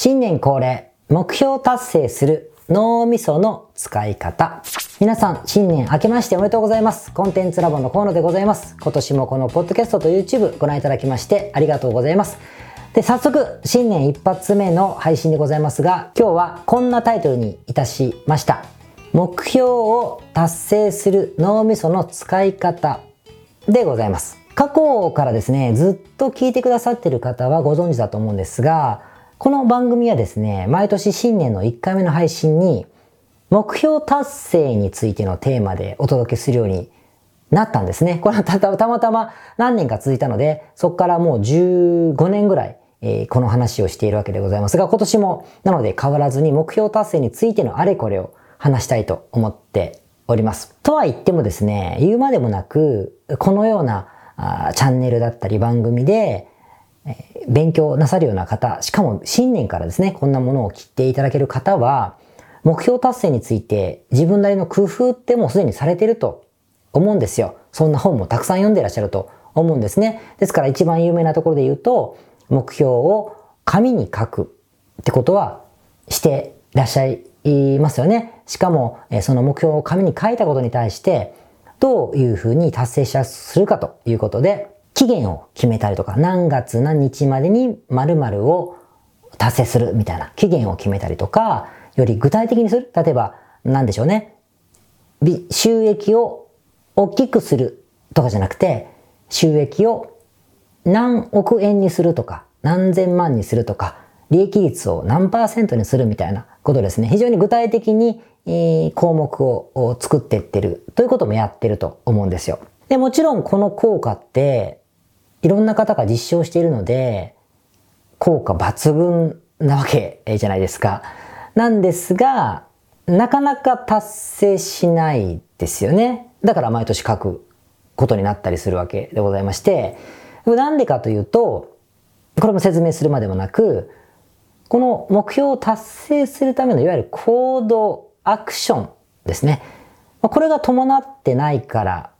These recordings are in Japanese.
新年恒例、目標達成する脳みその使い方。皆さん、新年明けましておめでとうございます。コンテンツラボの河野でございます。今年もこのポッドキャストと YouTube ご覧いただきましてありがとうございます。で、早速、新年一発目の配信でございますが、今日はこんなタイトルにいたしました。目標を達成する脳みその使い方でございます。過去からですね、ずっと聞いてくださってる方はご存知だと思うんですが、この番組はですね、毎年新年の1回目の配信に、目標達成についてのテーマでお届けするようになったんですね。これはたまたま何年か続いたので、そこからもう15年ぐらい、えー、この話をしているわけでございますが、今年もなので変わらずに目標達成についてのあれこれを話したいと思っております。とは言ってもですね、言うまでもなく、このようなあチャンネルだったり番組で、勉強なさるような方、しかも新年からですね、こんなものを切っていただける方は、目標達成について自分なりの工夫ってもうすでにされてると思うんですよ。そんな本もたくさん読んでらっしゃると思うんですね。ですから一番有名なところで言うと、目標を紙に書くってことはしてらっしゃいますよね。しかも、その目標を紙に書いたことに対して、どういうふうに達成しやするかということで、期限を決めたりとか、何月何日までに〇〇を達成するみたいな期限を決めたりとか、より具体的にする。例えば、何でしょうね。収益を大きくするとかじゃなくて、収益を何億円にするとか、何千万にするとか、利益率を何パーセントにするみたいなことですね。非常に具体的に、項目を作っていってるということもやってると思うんですよ。で、もちろんこの効果っていろんな方が実証しているので、効果抜群なわけ じゃないですか。なんですが、なかなか達成しないですよね。だから毎年書くことになったりするわけでございまして、なんでかというと、これも説明するまでもなく、この目標を達成するためのいわゆる行動、アクションですね。これが伴ってないから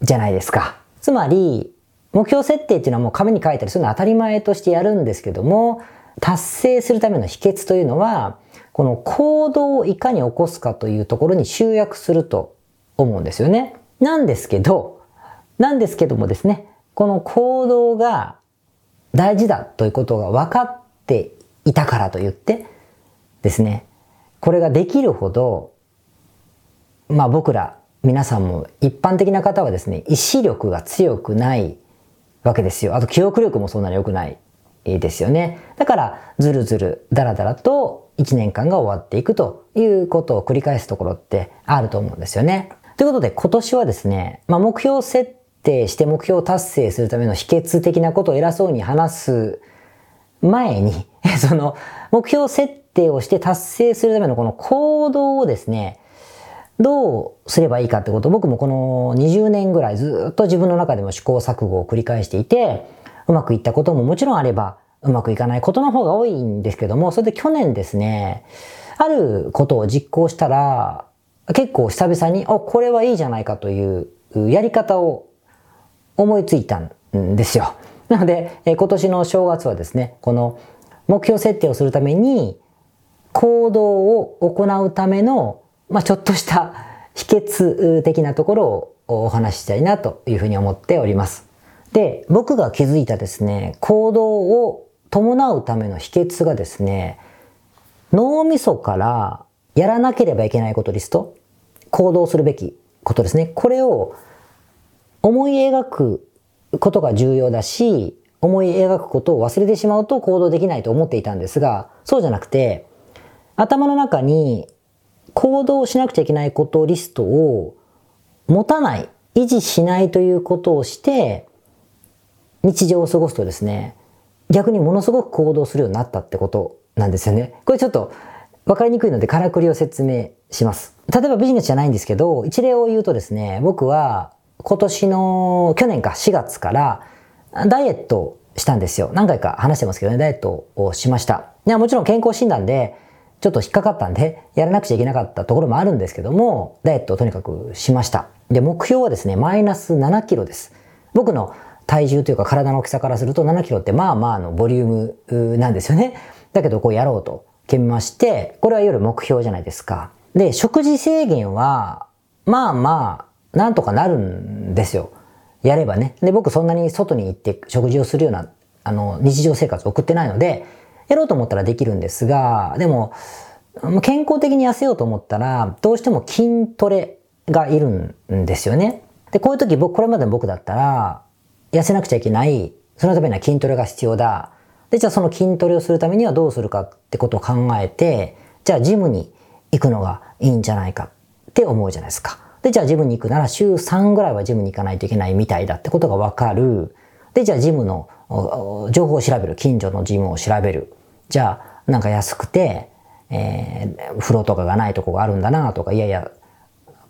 じゃないですか。つまり、目標設定っていうのはもう紙に書いたりするのは当たり前としてやるんですけども、達成するための秘訣というのは、この行動をいかに起こすかというところに集約すると思うんですよね。なんですけど、なんですけどもですね、この行動が大事だということが分かっていたからと言ってですね、これができるほど、まあ僕ら皆さんも一般的な方はですね、意志力が強くないわけですよ。あと記憶力もそんなに良くないですよね。だから、ずるずる、だらだらと1年間が終わっていくということを繰り返すところってあると思うんですよね。ということで、今年はですね、まあ、目標設定して目標を達成するための秘訣的なことを偉そうに話す前に、その、目標設定をして達成するためのこの行動をですね、どうすればいいかってこと僕もこの20年ぐらいずっと自分の中でも試行錯誤を繰り返していて、うまくいったことももちろんあれば、うまくいかないことの方が多いんですけども、それで去年ですね、あることを実行したら、結構久々に、あ、これはいいじゃないかというやり方を思いついたんですよ。なので、今年の正月はですね、この目標設定をするために、行動を行うためのまあ、ちょっとした秘訣的なところをお話ししたいなというふうに思っております。で、僕が気づいたですね、行動を伴うための秘訣がですね、脳みそからやらなければいけないことリスト、行動するべきことですね。これを思い描くことが重要だし、思い描くことを忘れてしまうと行動できないと思っていたんですが、そうじゃなくて、頭の中に行動しなくちゃいけないことリストを持たない、維持しないということをして、日常を過ごすとですね、逆にものすごく行動するようになったってことなんですよね。これちょっと分かりにくいのでからくりを説明します。例えばビジネスじゃないんですけど、一例を言うとですね、僕は今年の、去年か4月からダイエットしたんですよ。何回か話してますけどね、ダイエットをしました。いや、もちろん健康診断で、ちょっと引っかかったんで、やらなくちゃいけなかったところもあるんですけども、ダイエットをとにかくしました。で、目標はですね、マイナス7キロです。僕の体重というか体の大きさからすると7キロってまあまあのボリュームなんですよね。だけどこうやろうと決めまして、これは夜目標じゃないですか。で、食事制限は、まあまあ、なんとかなるんですよ。やればね。で、僕そんなに外に行って食事をするような、あの、日常生活を送ってないので、やろうと思ったらできるんですが、でも、健康的に痩せようと思ったら、どうしても筋トレがいるんですよね。で、こういう時僕、これまでの僕だったら、痩せなくちゃいけない。そのためには筋トレが必要だ。で、じゃあその筋トレをするためにはどうするかってことを考えて、じゃあジムに行くのがいいんじゃないかって思うじゃないですか。で、じゃあジムに行くなら週3ぐらいはジムに行かないといけないみたいだってことがわかる。で、じゃあジムの情報を調べる。近所のジムを調べる。じゃあ、なんか安くて、えー、風呂とかがないとこがあるんだなとか、いやいや、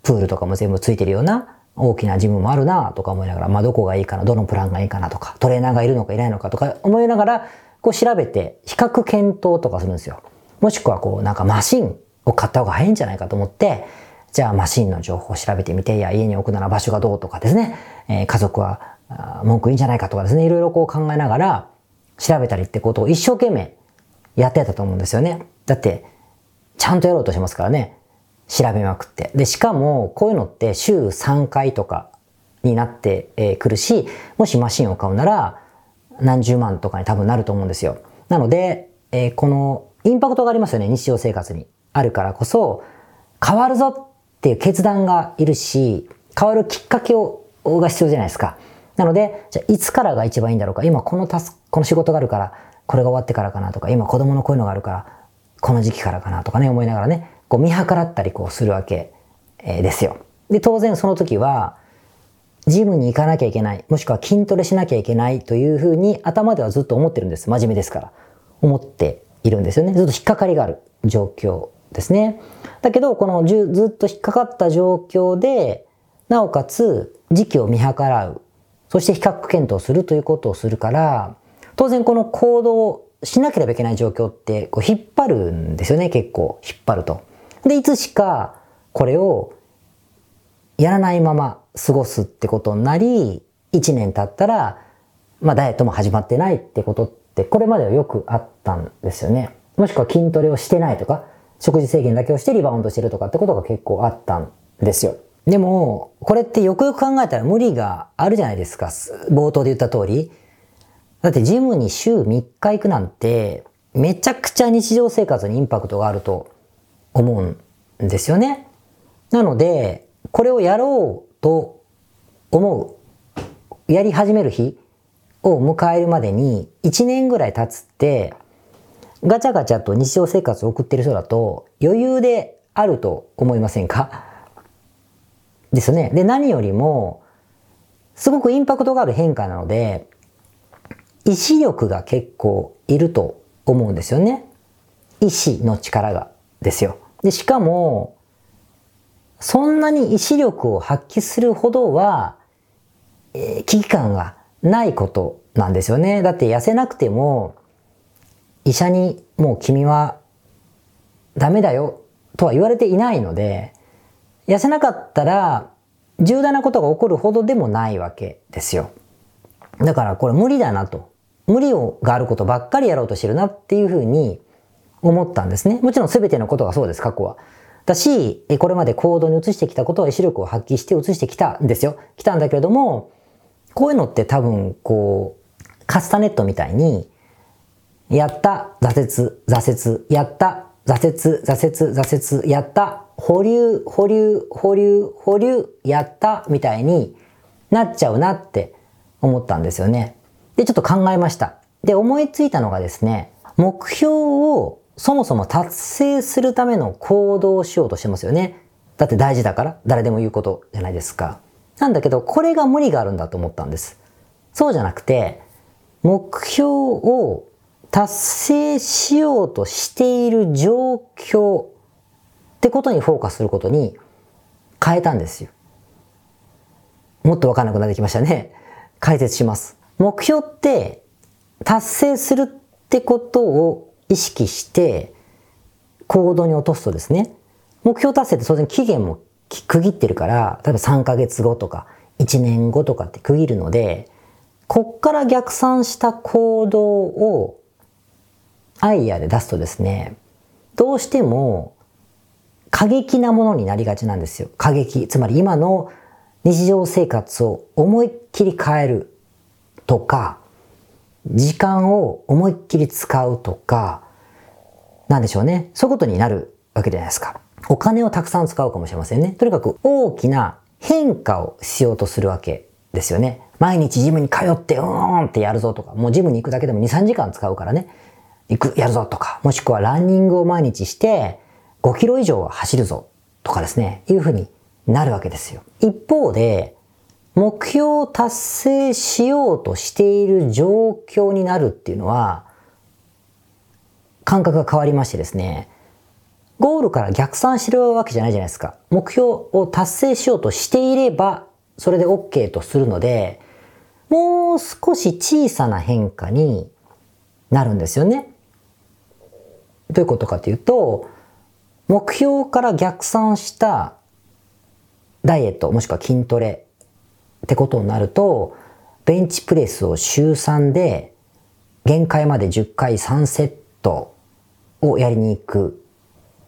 プールとかも全部ついてるような大きなジムもあるなとか思いながら、まあどこがいいかな、どのプランがいいかなとか、トレーナーがいるのかいないのかとか思いながら、こう調べて比較検討とかするんですよ。もしくはこうなんかマシンを買った方が早いんじゃないかと思って、じゃあマシンの情報を調べてみて、いや家に置くなら場所がどうとかですね、えー、家族は文句いいんじゃないかとかですね、いろいろこう考えながら調べたりってことを一生懸命やってたと思うんですよね。だって、ちゃんとやろうとしますからね。調べまくって。で、しかも、こういうのって週3回とかになってくるし、もしマシンを買うなら、何十万とかに多分なると思うんですよ。なので、えー、このインパクトがありますよね、日常生活に。あるからこそ、変わるぞっていう決断がいるし、変わるきっかけをが必要じゃないですか。なので、じゃあいつからが一番いいんだろうか。今このタスこの仕事があるから、これが終わってからかなとか、今子供のこういうのがあるから、この時期からかなとかね、思いながらね、こう見計らったりこうするわけ、え、ですよ。で、当然その時は、ジムに行かなきゃいけない、もしくは筋トレしなきゃいけないというふうに頭ではずっと思ってるんです。真面目ですから。思っているんですよね。ずっと引っかかりがある状況ですね。だけど、このずっと引っかかった状況で、なおかつ時期を見計らう。そして比較検討するということをするから、当然この行動をしなければいけない状況ってこう引っ張るんですよね、結構。引っ張ると。で、いつしかこれをやらないまま過ごすってことになり、1年経ったら、まあダイエットも始まってないってことって、これまではよくあったんですよね。もしくは筋トレをしてないとか、食事制限だけをしてリバウンドしてるとかってことが結構あったんですよ。でも、これってよくよく考えたら無理があるじゃないですか。冒頭で言った通り。だってジムに週3日行くなんて、めちゃくちゃ日常生活にインパクトがあると思うんですよね。なので、これをやろうと思う、やり始める日を迎えるまでに1年ぐらい経つって、ガチャガチャと日常生活を送ってる人だと余裕であると思いませんか？ですよね。で、何よりも、すごくインパクトがある変化なので、意志力が結構いると思うんですよね。意志の力がですよ。で、しかも、そんなに意志力を発揮するほどは、えー、危機感がないことなんですよね。だって痩せなくても、医者にもう君はダメだよとは言われていないので、痩せなかったら重大なことが起こるほどでもないわけですよ。だからこれ無理だなと。無理をがあることばっかりやろうとしてるなっていうふうに思ったんですね。もちろん全てのことがそうです、過去は。だし、これまで行動に移してきたことは意志力を発揮して移してきたんですよ。来たんだけれども、こういうのって多分、こう、カスタネットみたいに、やった、挫折、挫折、やった、挫折、挫折、挫折、やった、保留、保留、保留、保留、やった、みたいになっちゃうなって思ったんですよね。で、ちょっと考えました。で、思いついたのがですね、目標をそもそも達成するための行動をしようとしてますよね。だって大事だから、誰でも言うことじゃないですか。なんだけど、これが無理があるんだと思ったんです。そうじゃなくて、目標を達成しようとしている状況ってことにフォーカスすることに変えたんですよ。もっとわかんなくなってきましたね。解説します。目標って達成するってことを意識して行動に落とすとですね、目標達成って当然期限も区切ってるから、例えば3ヶ月後とか1年後とかって区切るので、こっから逆算した行動をアイデアで出すとですね、どうしても過激なものになりがちなんですよ。過激。つまり今の日常生活を思いっきり変えるとか、時間を思いっきり使うとか、なんでしょうね。そういうことになるわけじゃないですか。お金をたくさん使うかもしれませんね。とにかく大きな変化をしようとするわけですよね。毎日ジムに通ってうーんってやるぞとか、もうジムに行くだけでも2、3時間使うからね。行く、やるぞとか、もしくはランニングを毎日して5キロ以上は走るぞとかですね、いうふうになるわけですよ。一方で、目標を達成しようとしている状況になるっていうのは、感覚が変わりましてですね、ゴールから逆算してるわけじゃないじゃないですか。目標を達成しようとしていれば、それで OK とするので、もう少し小さな変化になるんですよね。どういうことかというと、目標から逆算したダイエットもしくは筋トレってことになると、ベンチプレスを週3で限界まで10回3セットをやりに行く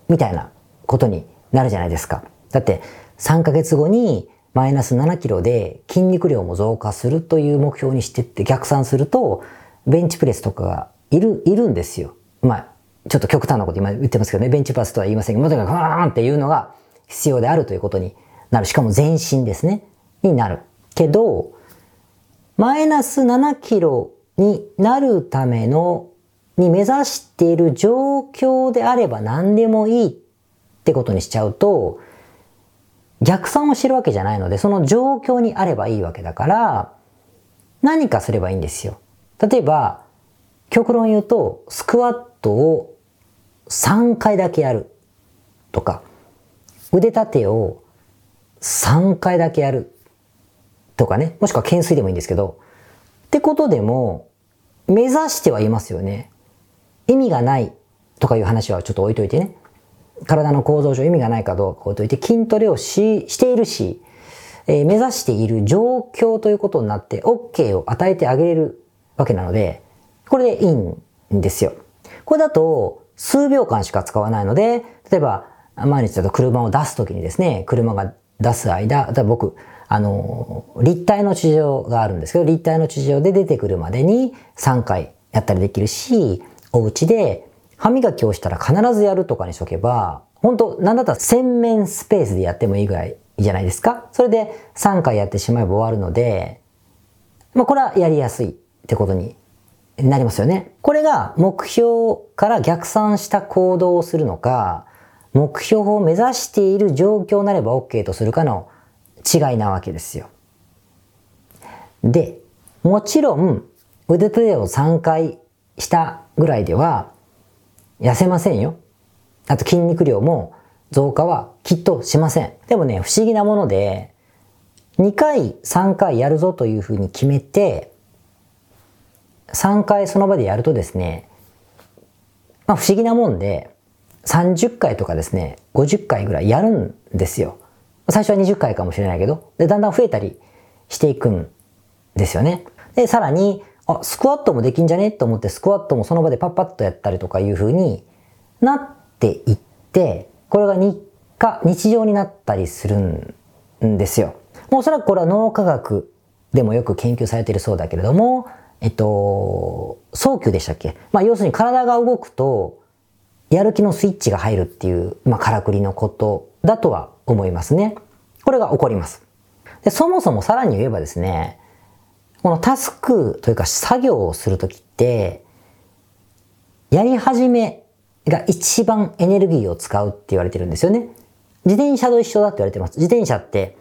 みたいなことになるじゃないですか。だって3ヶ月後にマイナス7キロで筋肉量も増加するという目標にしてって逆算すると、ベンチプレスとかがいる、いるんですよ。まあ、ちょっと極端なこと今言ってますけどね、ベンチプレスとは言いませんけど、とにかくーンっていうのが必要であるということになる。しかも全身ですね。になる。けど、マイナス7キロになるための、に目指している状況であれば何でもいいってことにしちゃうと、逆算をしてるわけじゃないので、その状況にあればいいわけだから、何かすればいいんですよ。例えば、極論言うと、スクワットを3回だけやるとか、腕立てを3回だけやるとかね、もしくは懸垂でもいいんですけど、ってことでも、目指してはいますよね。意味がないとかいう話はちょっと置いといてね。体の構造上意味がないかどうか置いといて筋トレをし、しているし、えー、目指している状況ということになって OK を与えてあげれるわけなので、これでいいんですよ。これだと数秒間しか使わないので、例えば毎日だと車を出すときにですね、車が出す間、例え僕、あの、立体の地上があるんですけど、立体の地上で出てくるまでに3回やったりできるし、お家で歯磨きをしたら必ずやるとかにしとけば、本当なんだったら洗面スペースでやってもいいぐらいじゃないですかそれで3回やってしまえば終わるので、まあこれはやりやすいってことになりますよね。これが目標から逆算した行動をするのか、目標を目指している状況なれば OK とするかの違いなわけですよ。で、もちろん腕プレイを3回したぐらいでは痩せませんよ。あと筋肉量も増加はきっとしません。でもね、不思議なもので、2回、3回やるぞというふうに決めて、3回その場でやるとですね、まあ不思議なもんで、30回とかですね、50回ぐらいやるんですよ。最初は20回かもしれないけど、で、だんだん増えたりしていくんですよね。で、さらに、あ、スクワットもできんじゃねと思ってスクワットもその場でパッパッとやったりとかいう風になっていって、これが日課、日常になったりするんですよ。もうおそらくこれは脳科学でもよく研究されているそうだけれども、えっと、早急でしたっけ？まあ要するに体が動くと、やる気のスイッチが入るっていう、まあからくりのことだとは思いますね。これが起こります。で、そもそもさらに言えばですね、このタスクというか作業をするときって、やり始めが一番エネルギーを使うって言われてるんですよね。自転車と一緒だって言われてます。自転車って、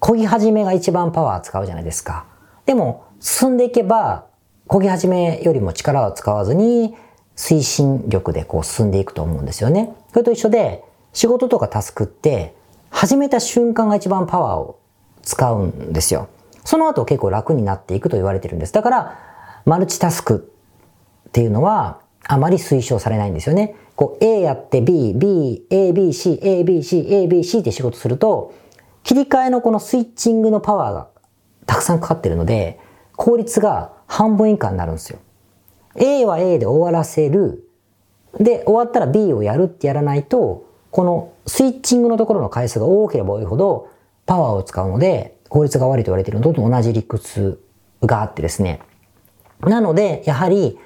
漕ぎ始めが一番パワー使うじゃないですか。でも、進んでいけば、漕ぎ始めよりも力を使わずに、推進力でこう進んでいくと思うんですよね。それと一緒で、仕事とかタスクって、始めた瞬間が一番パワーを使うんですよ。その後結構楽になっていくと言われてるんです。だから、マルチタスクっていうのはあまり推奨されないんですよね。こう A やって B、B、A、B、C、A、B、C、A、B、C って仕事すると、切り替えのこのスイッチングのパワーがたくさんかかってるので、効率が半分以下になるんですよ。A は A で終わらせる。で、終わったら B をやるってやらないと、このスイッチングのところの回数が多ければ多いほど、パワーを使うので、効率が悪いと言われているのと同じ理屈があってですね。なので、やはり、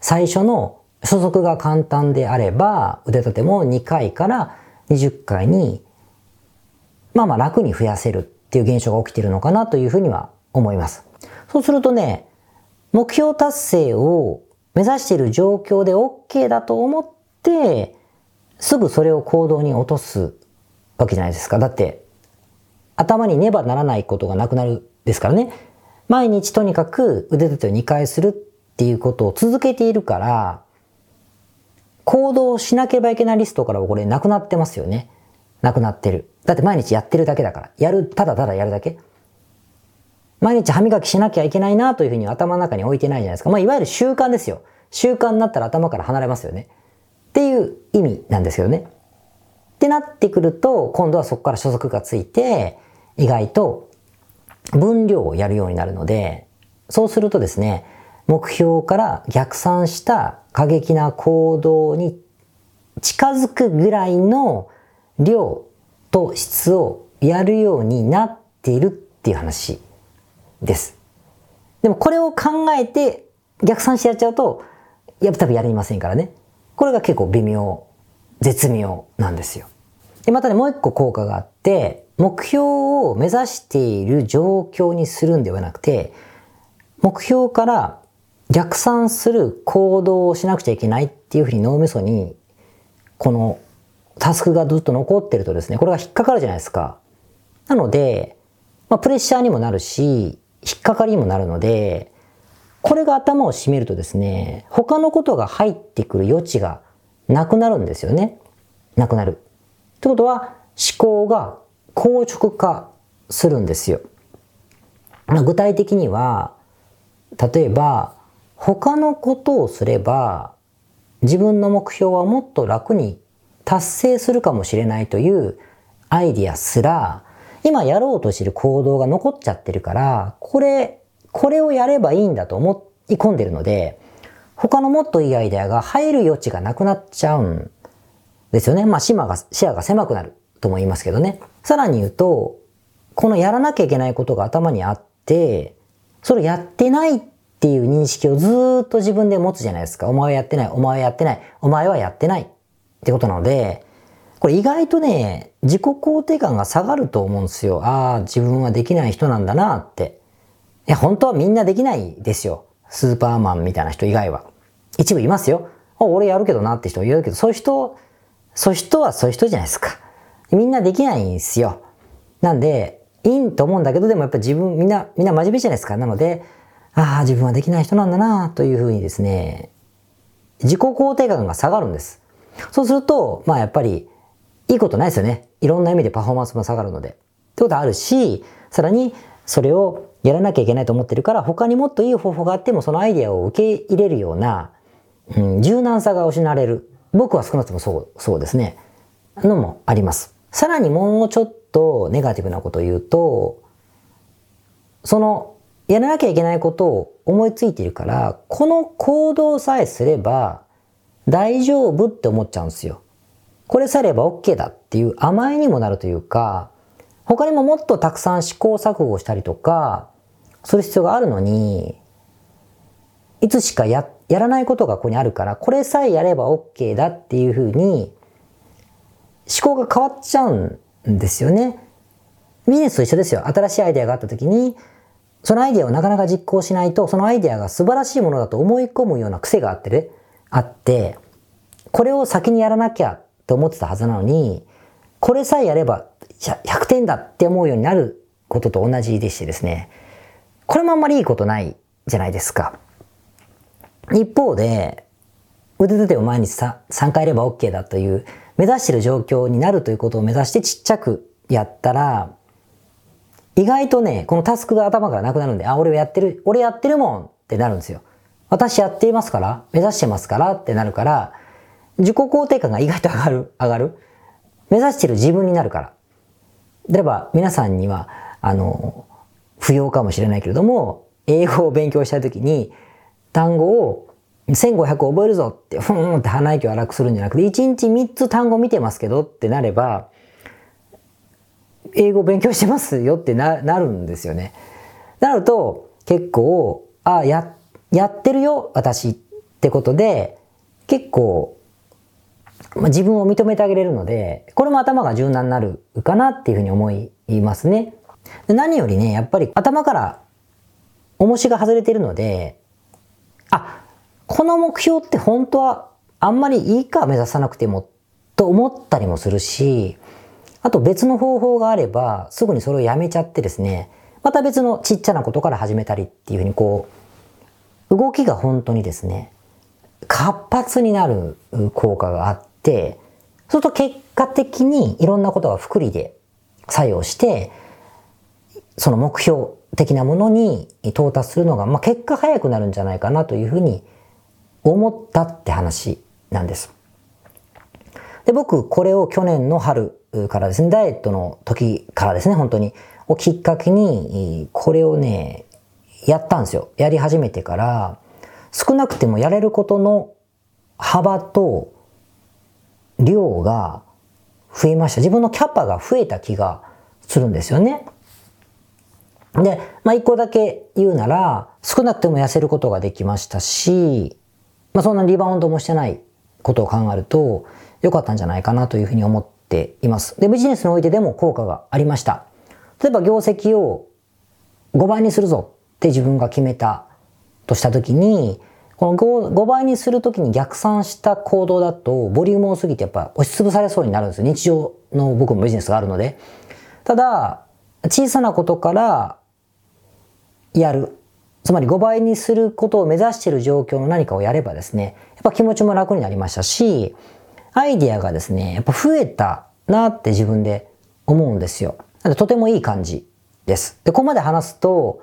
最初の所属が簡単であれば、腕立ても2回から20回に、まあまあ楽に増やせるっていう現象が起きているのかなというふうには思います。そうするとね、目標達成を目指している状況で OK だと思って、すぐそれを行動に落とすわけじゃないですか。だって、頭にねばならないことがなくなるですからね。毎日とにかく腕立てを2回するっていうことを続けているから、行動しなければいけないリストからはこれなくなってますよね。なくなってる。だって毎日やってるだけだから。やる、ただただやるだけ。毎日歯磨きしなきゃいけないなというふうに頭の中に置いてないじゃないですか。まあ、いわゆる習慣ですよ。習慣になったら頭から離れますよね。っていう意味なんですけどね。ってなってくると、今度はそこから所属がついて、意外と分量をやるようになるので、そうするとですね、目標から逆算した過激な行動に近づくぐらいの量と質をやるようになっているっていう話です。でもこれを考えて逆算してやっちゃうと、やっぱ多分やりませんからね。これが結構微妙、絶妙なんですよ。で、またね、もう一個効果があって、目標を目指している状況にするんではなくて、目標から逆算する行動をしなくちゃいけないっていうふうに脳みそに、このタスクがずっと残ってるとですね、これが引っかかるじゃないですか。なので、まあ、プレッシャーにもなるし、引っかかりにもなるので、これが頭を占めるとですね、他のことが入ってくる余地がなくなるんですよね。なくなる。ってことは、思考が硬直化するんですよ。まあ、具体的には、例えば、他のことをすれば、自分の目標はもっと楽に達成するかもしれないというアイディアすら、今やろうとしてる行動が残っちゃってるから、これ、これをやればいいんだと思い込んでるので、他のもっといいアイデアが入る余地がなくなっちゃうんですよね。まあ、視野が、視野が狭くなるとも言いますけどね。さらに言うと、このやらなきゃいけないことが頭にあって、それやってないっていう認識をずっと自分で持つじゃないですか。お前はやってない、お前はやってない、お前はやってないってことなので、これ意外とね、自己肯定感が下がると思うんですよ。ああ、自分はできない人なんだなって。いや、本当はみんなできないですよ。スーパーマンみたいな人以外は。一部いますよ。俺やるけどなって人言うけど、そういう人、そういう人はそういう人じゃないですか。みんなできないんですよ。なんで、いいと思うんだけど、でもやっぱ自分、みんな、みんな真面目じゃないですか。なので、ああ、自分はできない人なんだなというふうにですね、自己肯定感が下がるんです。そうすると、まあやっぱり、いいことないですよね。いろんな意味でパフォーマンスも下がるので。ってことあるし、さらにそれをやらなきゃいけないと思ってるから、他にもっといい方法があってもそのアイディアを受け入れるような、うん、柔軟さが失われる。僕は少なくともそう、そうですね。のもあります。さらにもうちょっとネガティブなことを言うと、その、やらなきゃいけないことを思いついているから、この行動さえすれば大丈夫って思っちゃうんですよ。これさえれば OK だっていう甘えにもなるというか、他にももっとたくさん試行錯誤したりとか、する必要があるのに、いつしかや、やらないことがここにあるから、これさえやれば OK だっていうふうに、思考が変わっちゃうんですよね。ビジネスと一緒ですよ。新しいアイデアがあった時に、そのアイデアをなかなか実行しないと、そのアイデアが素晴らしいものだと思い込むような癖があってね、あって、これを先にやらなきゃって思ってたはずなのに、これさえやれば100点だって思うようになることと同じでしてですね、これもあんまりいいことないじゃないですか。一方で、腕立てを毎日 3, 3回やれば OK だという、目指してる状況になるということを目指してちっちゃくやったら、意外とね、このタスクが頭からなくなるんで、あ、俺やってる、俺やってるもんってなるんですよ。私やっていますから目指してますからってなるから、自己肯定感が意外と上がる、上がる。目指してる自分になるから。例えば、皆さんには、あの、不要かもしれないけれども、英語を勉強したいときに、単語を1500覚えるぞって、ふーんって鼻息を荒くするんじゃなくて、1日3つ単語見てますけどってなれば、英語勉強してますよってななるんですよね。なると、結構、あ、や、やってるよ、私ってことで、結構、まあ、自分を認めてあげれるので、これも頭が柔軟になるかなっていうふうに思いますね。何よりね、やっぱり頭から重しが外れてるので、あ、この目標って本当はあんまりいいか目指さなくてもと思ったりもするし、あと別の方法があればすぐにそれをやめちゃってですね、また別のちっちゃなことから始めたりっていうふうにこう、動きが本当にですね、活発になる効果があって、そうすると結果的にいろんなことが複利で作用して、その目標的なものに到達するのが、まあ、結果早くなるんじゃないかなというふうに思ったって話なんです。で、僕、これを去年の春からですね、ダイエットの時からですね、本当に、をきっかけに、これをね、やったんですよ。やり始めてから、少なくてもやれることの幅と量が増えました。自分のキャパが増えた気がするんですよね。で、まあ一個だけ言うなら、少なくても痩せることができましたし、まあそんなリバウンドもしてないことを考えると、良かったんじゃないかなというふうに思っています。で、ビジネスにおいてでも効果がありました。例えば業績を5倍にするぞって自分が決めたとしたときに、この 5, 5倍にするときに逆算した行動だと、ボリューム多すぎてやっぱ押しつぶされそうになるんですよ。日常の僕もビジネスがあるので。ただ、小さなことからやる。つまり5倍にすることを目指している状況の何かをやればですね、やっぱ気持ちも楽になりましたし、アイディアがですね、やっぱ増えたなって自分で思うんですよ。とてもいい感じです。で、ここまで話すと、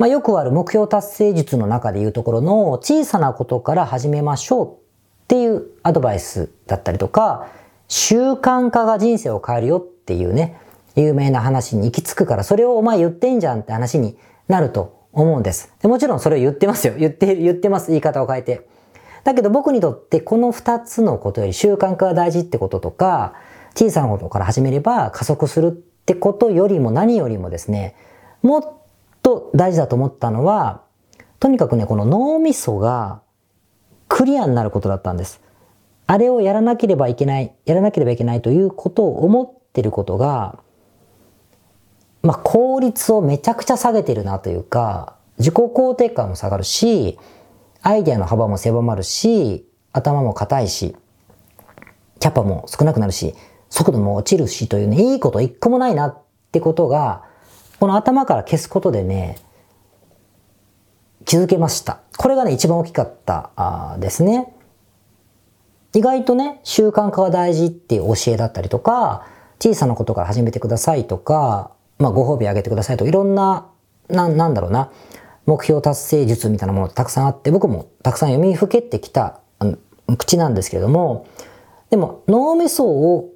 まあ、よくある目標達成術の中でいうところの小さなことから始めましょうっていうアドバイスだったりとか、習慣化が人生を変えるよっていうね、有名な話に行き着くから、それをお前言ってんじゃんって話になると思うんです。でもちろんそれを言ってますよ。言って、言ってます。言い方を変えて。だけど僕にとってこの二つのことより習慣化が大事ってこととか、小さなことから始めれば加速するってことよりも何よりもですね、もっと大事だと思ったのは、とにかくね、この脳みそがクリアになることだったんです。あれをやらなければいけない、やらなければいけないということを思ってることが、まあ、効率をめちゃくちゃ下げてるなというか、自己肯定感も下がるし、アイデアの幅も狭まるし、頭も硬いし、キャパも少なくなるし、速度も落ちるしというね、いいこと一個もないなってことが、この頭から消すことでね、気づけました。これがね、一番大きかったあですね。意外とね、習慣化が大事っていう教えだったりとか、小さなことから始めてくださいとか、まあ、ご褒美あげてくださいとかいろんな、な、なんだろうな、目標達成術みたいなものたくさんあって、僕もたくさん読みふけってきた口なんですけれども、でも脳みそを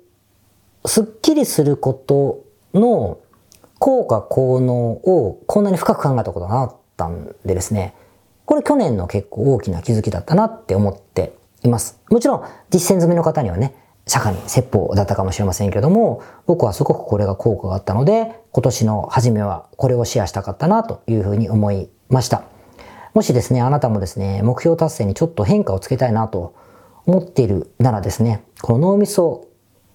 すっきりすることの効果効能をこんなに深く考えたことがなかったんでですね、これ去年の結構大きな気づきだったなって思っています。もちろん実践済みの方にはね、釈迦に説法だったかもしれませんけれども、僕はすごくこれが効果があったので、今年の初めはこれをシェアしたかったなというふうに思いました。もしですね、あなたもですね、目標達成にちょっと変化をつけたいなと思っているならですね、この脳みそを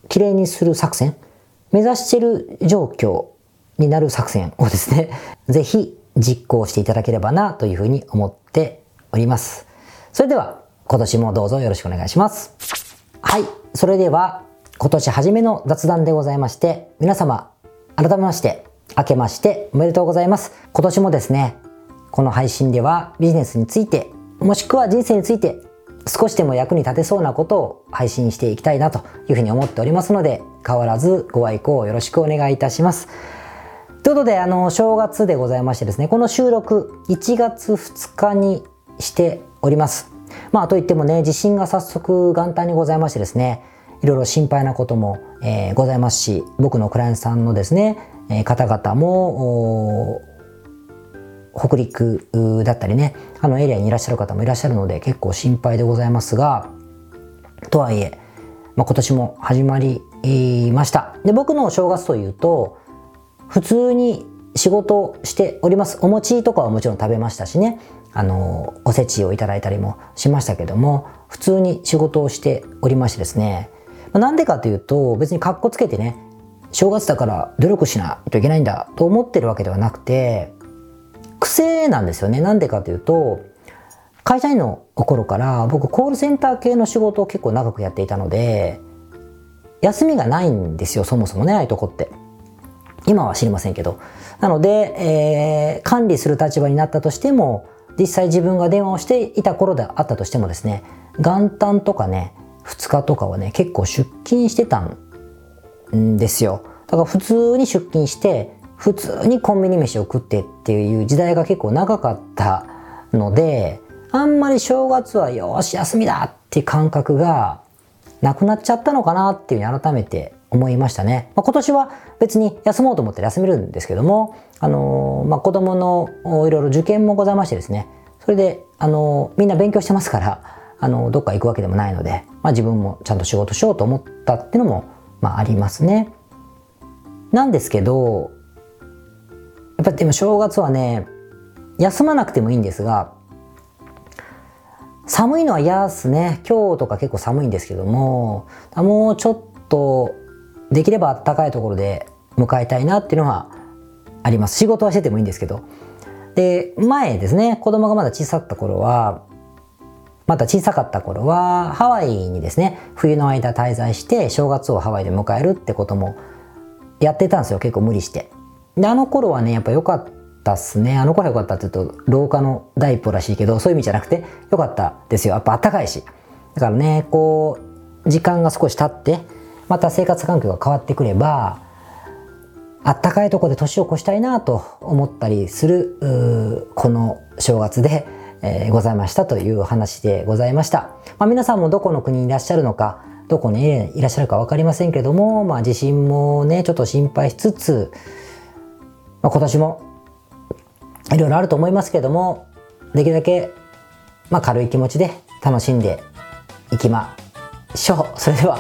きれいにする作戦、目指している状況になる作戦をですね、ぜひ実行していただければなというふうに思っております。それでは今年もどうぞよろしくお願いします。はい。それでは、今年初めの雑談でございまして、皆様、改めまして、明けましておめでとうございます。今年もですね、この配信ではビジネスについて、もしくは人生について、少しでも役に立てそうなことを配信していきたいなというふうに思っておりますので、変わらずご愛顧をよろしくお願いいたします。ということで、あの、正月でございましてですね、この収録、1月2日にしております。まあ、といってもね、地震が早速元旦にございましてですね、いろいろ心配なことも、えー、ございますし、僕のクライアントさんのですね、えー、方々も、北陸だったりねあのエリアにいらっしゃる方もいらっしゃるので結構心配でございますがとはいえ、まあ、今年も始まりましたで僕の正月というと普通に仕事をしております。お餅とかはもちろん食べましたしね。あのおせちをいただいたりもしましたけども普通に仕事をしておりましてですね。なんでかというと別にカッコつけてね正月だから努力しないといけないんだと思ってるわけではなくて癖なんですよね。なんでかというと会社員の頃から僕コールセンター系の仕事を結構長くやっていたので休みがないんですよそもそもねああいうとこって。今は知りませんけど。なので、えー、管理する立場になったとしても実際自分が電話をしていた頃であったとしてもですね元旦とかね2日とかはね結構出勤してたんですよ。だから普通に出勤して普通にコンビニ飯を食ってっていう時代が結構長かったのであんまり正月はよし休みだっていう感覚がなくなっちゃったのかなっていうふうに改めて思いましたね。まあ、今年は別に休もうと思って休めるんですけども、あのー、まあ、子供のいろいろ受験もございましてですね、それで、あのー、みんな勉強してますから、あのー、どっか行くわけでもないので、まあ、自分もちゃんと仕事しようと思ったっていうのも、まあ、ありますね。なんですけど、やっぱりでも正月はね、休まなくてもいいんですが、寒いのは嫌っすね。今日とか結構寒いんですけども、もうちょっとできれば暖かいところで迎えたいなっていうのはあります。仕事はしててもいいんですけど。で、前ですね、子供がまだ小さかった頃は、まだ小さかった頃は、ハワイにですね、冬の間滞在して、正月をハワイで迎えるってこともやってたんですよ、結構無理して。で、あの頃はね、やっぱ良かったっすね。あの頃は良かったって言うと、廊下の第一歩らしいけど、そういう意味じゃなくて、良かったですよ。やっぱ暖かいし。だからね、こう、時間が少し経って、また生活環境が変わってくれば、あったかいとこで年を越したいなと思ったりする、この正月で、えー、ございましたという話でございました。まあ、皆さんもどこの国にいらっしゃるのか、どこにいらっしゃるか分かりませんけども、まあ、地震もね、ちょっと心配しつつ、まあ、今年もいろいろあると思いますけども、できるだけ、まあ、軽い気持ちで楽しんでいきましょう。それでは、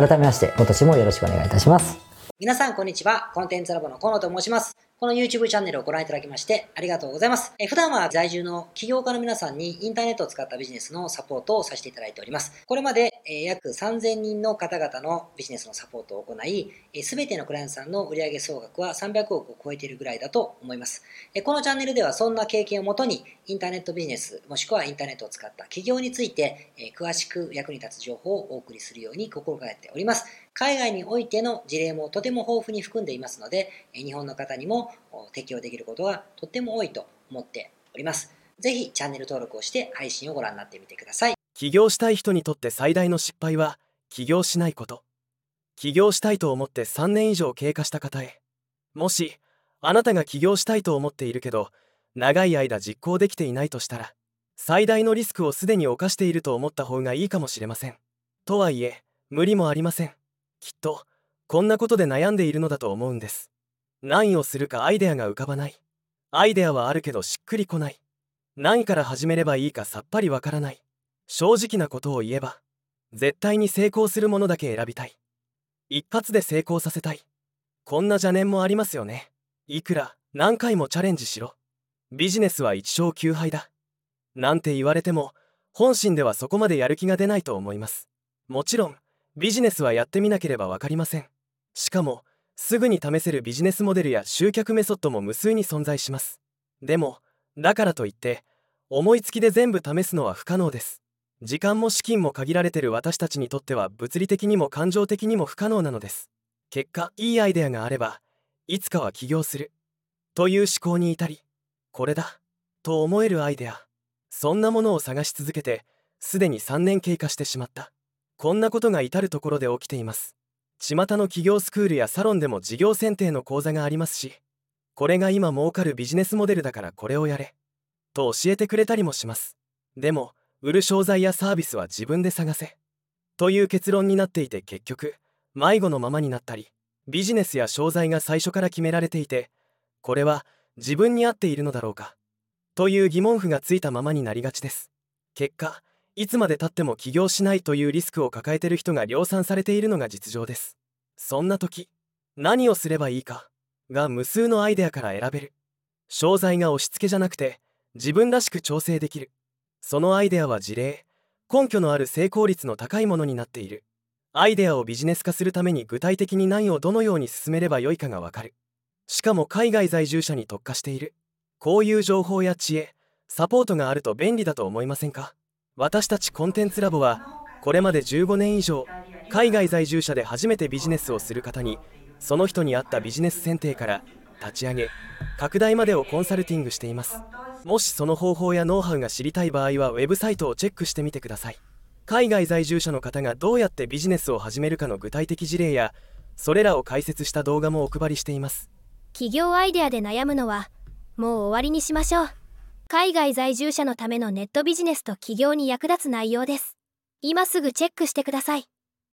改めまして今年もよろしくお願いいたします。皆さんこんにちは。コンテンツラボの河野と申します。この YouTube チャンネルをご覧いただきましてありがとうございます。え普段は在住の起業家の皆さんにインターネットを使ったビジネスのサポートをさせていただいております。これまで、え約3000人の方々のビジネスのサポートを行い、すべてのクライアントさんの売上総額は300億を超えているぐらいだと思います。えこのチャンネルではそんな経験をもとにインターネットビジネスもしくはインターネットを使った起業について、え詳しく役に立つ情報をお送りするように心がけております。海外においての事例もとても豊富に含んでいますので、日本の方にも適用できることがとっても多いと思っております。ぜひチャンネル登録をして配信をご覧になってみてください。起業したい人にとって最大の失敗は起業しないこと。起業したいと思って3年以上経過した方へ。もし、あなたが起業したいと思っているけど、長い間実行できていないとしたら、最大のリスクをすでに犯していると思った方がいいかもしれません。とはいえ、無理もありません。きっとこんなことで悩んでいるのだと思うんです。何をするかアイデアが浮かばない。アイデアはあるけどしっくりこない。何から始めればいいかさっぱりわからない。正直なことを言えば絶対に成功するものだけ選びたい。一発で成功させたい。こんな邪念もありますよね。いくら何回もチャレンジしろ。ビジネスは一生休杯だ。なんて言われても本心ではそこまでやる気が出ないと思います。もちろんビジネスはやってみなければ分かりません。しかもすぐに試せるビジネスモデルや集客メソッドも無数に存在します。でもだからといって思いつきで全部試すのは不可能です。時間も資金も限られてる私たちにとっては物理的にも感情的にも不可能なのです。結果いいアイデアがあればいつかは起業する。という思考に至りこれだ。と思えるアイデア。そんなものを探し続けてすでに3年経過してしまった。こんなことが至る所で起きています。巷の企業スクールやサロンでも事業選定の講座がありますしこれが今儲かるビジネスモデルだからこれをやれと教えてくれたりもします。でも売る商材やサービスは自分で探せという結論になっていて結局迷子のままになったりビジネスや商材が最初から決められていてこれは自分に合っているのだろうかという疑問符がついたままになりがちです。結果いつまでたっても起業しないというリスクを抱えてる人が量産されているのが実情です。そんな時何をすればいいかが無数のアイデアから選べる。商材が押し付けじゃなくて自分らしく調整できる。そのアイデアは事例根拠のある成功率の高いものになっている。アイデアをビジネス化するために具体的に何をどのように進めればよいかがわかる。しかも海外在住者に特化している。こういう情報や知恵サポートがあると便利だと思いませんか？私たちコンテンツラボはこれまで15年以上海外在住者で初めてビジネスをする方にその人に合ったビジネス選定から立ち上げ拡大までをコンサルティングしています。もしその方法やノウハウが知りたい場合はウェブサイトをチェックしてみてください。海外在住者の方がどうやってビジネスを始めるかの具体的事例やそれらを解説した動画もお配りしています。企業アイデアで悩むのはもう終わりにしましょう。海外在住者のためのネットビジネスと起業に役立つ内容です。今すぐチェックしてください。